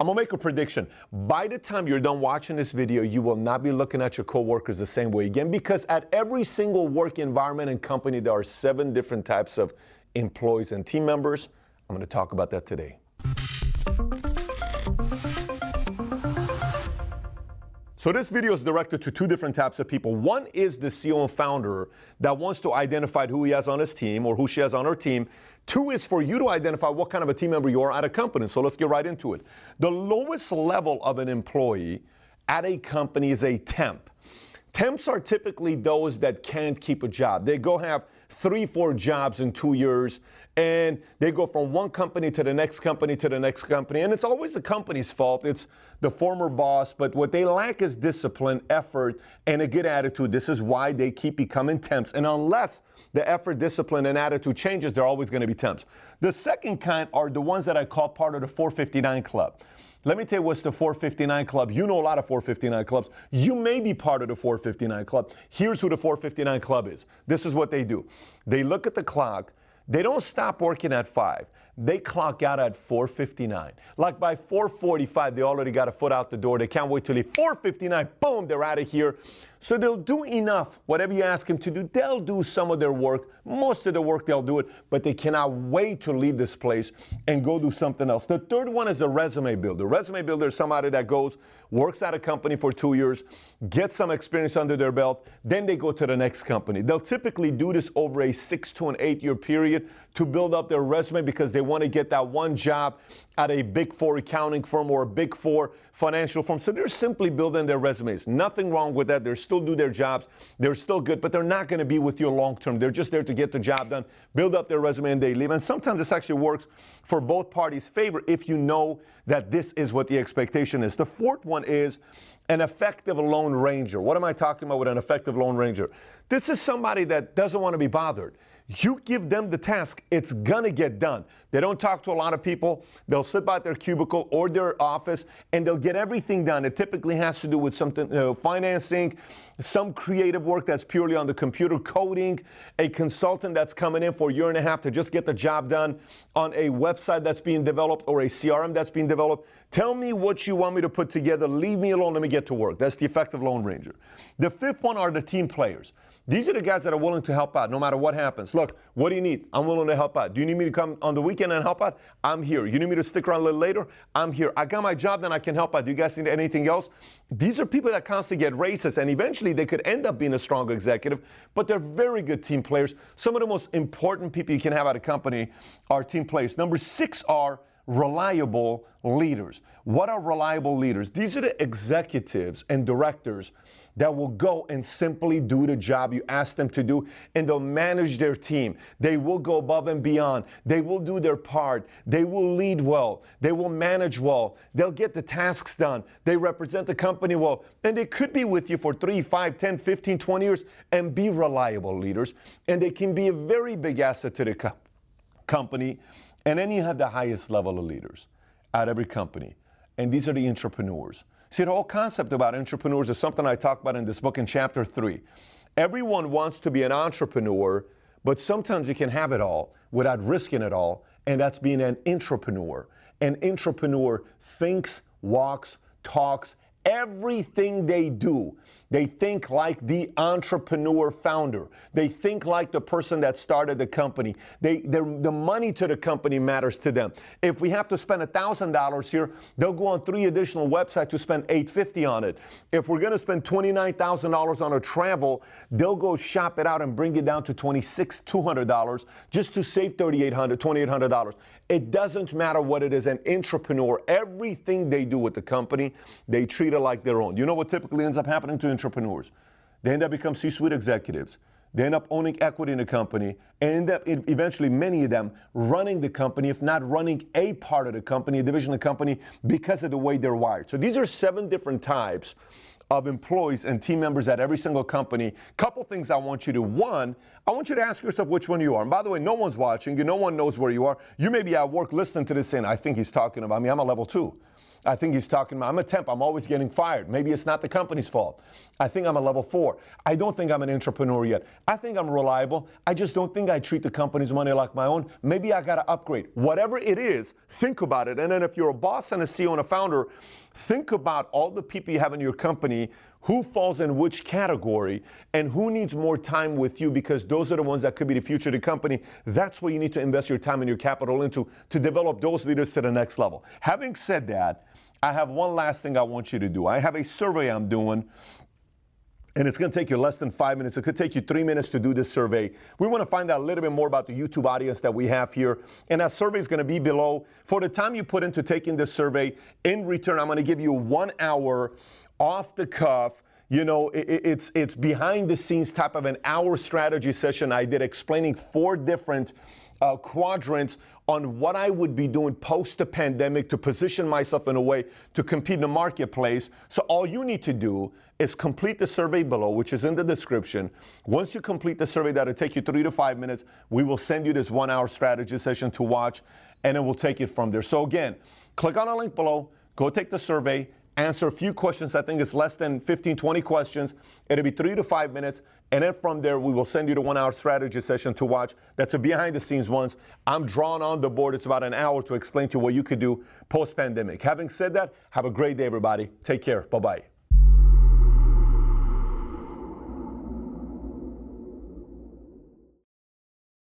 I'm gonna make a prediction. By the time you're done watching this video, you will not be looking at your coworkers the same way again because at every single work environment and company, there are seven different types of employees and team members. I'm gonna talk about that today. So this video is directed to two different types of people. One is the CEO and founder that wants to identify who he has on his team or who she has on her team. Two is for you to identify what kind of a team member you are at a company. So let's get right into it. The lowest level of an employee at a company is a temp. Temps are typically those that can't keep a job. They go have three, four jobs in two years, and they go from one company to the next company to the next company. And it's always the company's fault. It's the former boss, but what they lack is discipline, effort, and a good attitude. This is why they keep becoming temps. And unless the effort, discipline, and attitude changes, they're always going to be temps. The second kind are the ones that I call part of the 459 club. Let me tell you what's the 459 Club. You know a lot of 459 clubs. You may be part of the 459 Club. Here's who the 459 Club is. This is what they do. They look at the clock. They don't stop working at 5 they clock out at 4:59. Like by 4:45, they already got a foot out the door. They can't wait till leave. 4:59, boom, they're out of here. So they'll do enough. Whatever you ask them to do, they'll do some of their work. Most of the work they'll do it, but they cannot wait to leave this place and go do something else. The third one is a resume builder. Resume builder is somebody that goes, works at a company for two years, gets some experience under their belt, then they go to the next company. They'll typically do this over a six to an eight year period to build up their resume because they want to get that one job at a big four accounting firm or a big four financial firm. So they're simply building their resumes. Nothing wrong with that. They still do their jobs. They're still good, but they're not going to be with you long term. They're just there to get the job done, build up their resume, and they leave. And sometimes this actually works for both parties' favor if you know that this is what the expectation is. The fourth one is an effective lone ranger. What am I talking about with an effective lone ranger? This is somebody that doesn't want to be bothered. You give them the task, it's gonna get done. They don't talk to a lot of people. They'll sit by their cubicle or their office and they'll get everything done. It typically has to do with something, uh, financing, some creative work that's purely on the computer, coding, a consultant that's coming in for a year and a half to just get the job done on a website that's being developed or a CRM that's being developed. Tell me what you want me to put together. Leave me alone. Let me get to work. That's the effective Lone Ranger. The fifth one are the team players. These are the guys that are willing to help out no matter what happens. Look, what do you need? I'm willing to help out. Do you need me to come on the weekend and help out? I'm here. You need me to stick around a little later? I'm here. I got my job, then I can help out. Do you guys need anything else? These are people that constantly get raises, and eventually they could end up being a strong executive, but they're very good team players. Some of the most important people you can have at a company are team players. Number six are reliable leaders. What are reliable leaders? These are the executives and directors that will go and simply do the job you ask them to do and they'll manage their team. They will go above and beyond. They will do their part. They will lead well. They will manage well. They'll get the tasks done. They represent the company well. And they could be with you for 3, 5, 10, 15, 20 years and be reliable leaders. And they can be a very big asset to the co- company. And then you have the highest level of leaders at every company. And these are the entrepreneurs. See, the whole concept about entrepreneurs is something I talk about in this book in chapter three. Everyone wants to be an entrepreneur, but sometimes you can have it all without risking it all, and that's being an entrepreneur. An entrepreneur thinks, walks, talks, everything they do they think like the entrepreneur founder. They think like the person that started the company. They, the money to the company matters to them. If we have to spend $1,000 here, they'll go on three additional websites to spend 850 on it. If we're going to spend $29,000 on a travel, they'll go shop it out and bring it down to $2,600 just to save $3,800, $2,800. It doesn't matter what it is, an entrepreneur, everything they do with the company, they treat it like their own. You know what typically ends up happening to entrepreneurs? They end up becoming C-suite executives. They end up owning equity in the company and end up eventually many of them running the company, if not running a part of the company, a division of the company, because of the way they're wired. So these are seven different types of employees and team members at every single company. Couple things I want you to one, I want you to ask yourself which one you are. And by the way, no one's watching you, no one knows where you are. You may be at work listening to this saying, I think he's talking about me. I'm a level two. I think he's talking about, I'm a temp, I'm always getting fired. Maybe it's not the company's fault. I think I'm a level four. I don't think I'm an entrepreneur yet. I think I'm reliable. I just don't think I treat the company's money like my own. Maybe I got to upgrade. Whatever it is, think about it. And then if you're a boss and a CEO and a founder, think about all the people you have in your company who falls in which category and who needs more time with you because those are the ones that could be the future of the company. That's where you need to invest your time and your capital into to develop those leaders to the next level. Having said that, I have one last thing I want you to do. I have a survey I'm doing and it's going to take you less than five minutes. It could take you three minutes to do this survey. We want to find out a little bit more about the YouTube audience that we have here. And that survey is going to be below. For the time you put into taking this survey, in return, I'm going to give you one hour off the cuff you know, it, it's it's behind the scenes type of an hour strategy session I did explaining four different uh, quadrants on what I would be doing post the pandemic to position myself in a way to compete in the marketplace. So all you need to do is complete the survey below, which is in the description. Once you complete the survey, that'll take you three to five minutes. We will send you this one hour strategy session to watch, and then we'll take it from there. So again, click on the link below, go take the survey answer a few questions. I think it's less than 15, 20 questions. It'll be three to five minutes. And then from there, we will send you the one hour strategy session to watch. That's a behind the scenes ones. I'm drawn on the board. It's about an hour to explain to you what you could do post pandemic. Having said that, have a great day, everybody. Take care. Bye bye.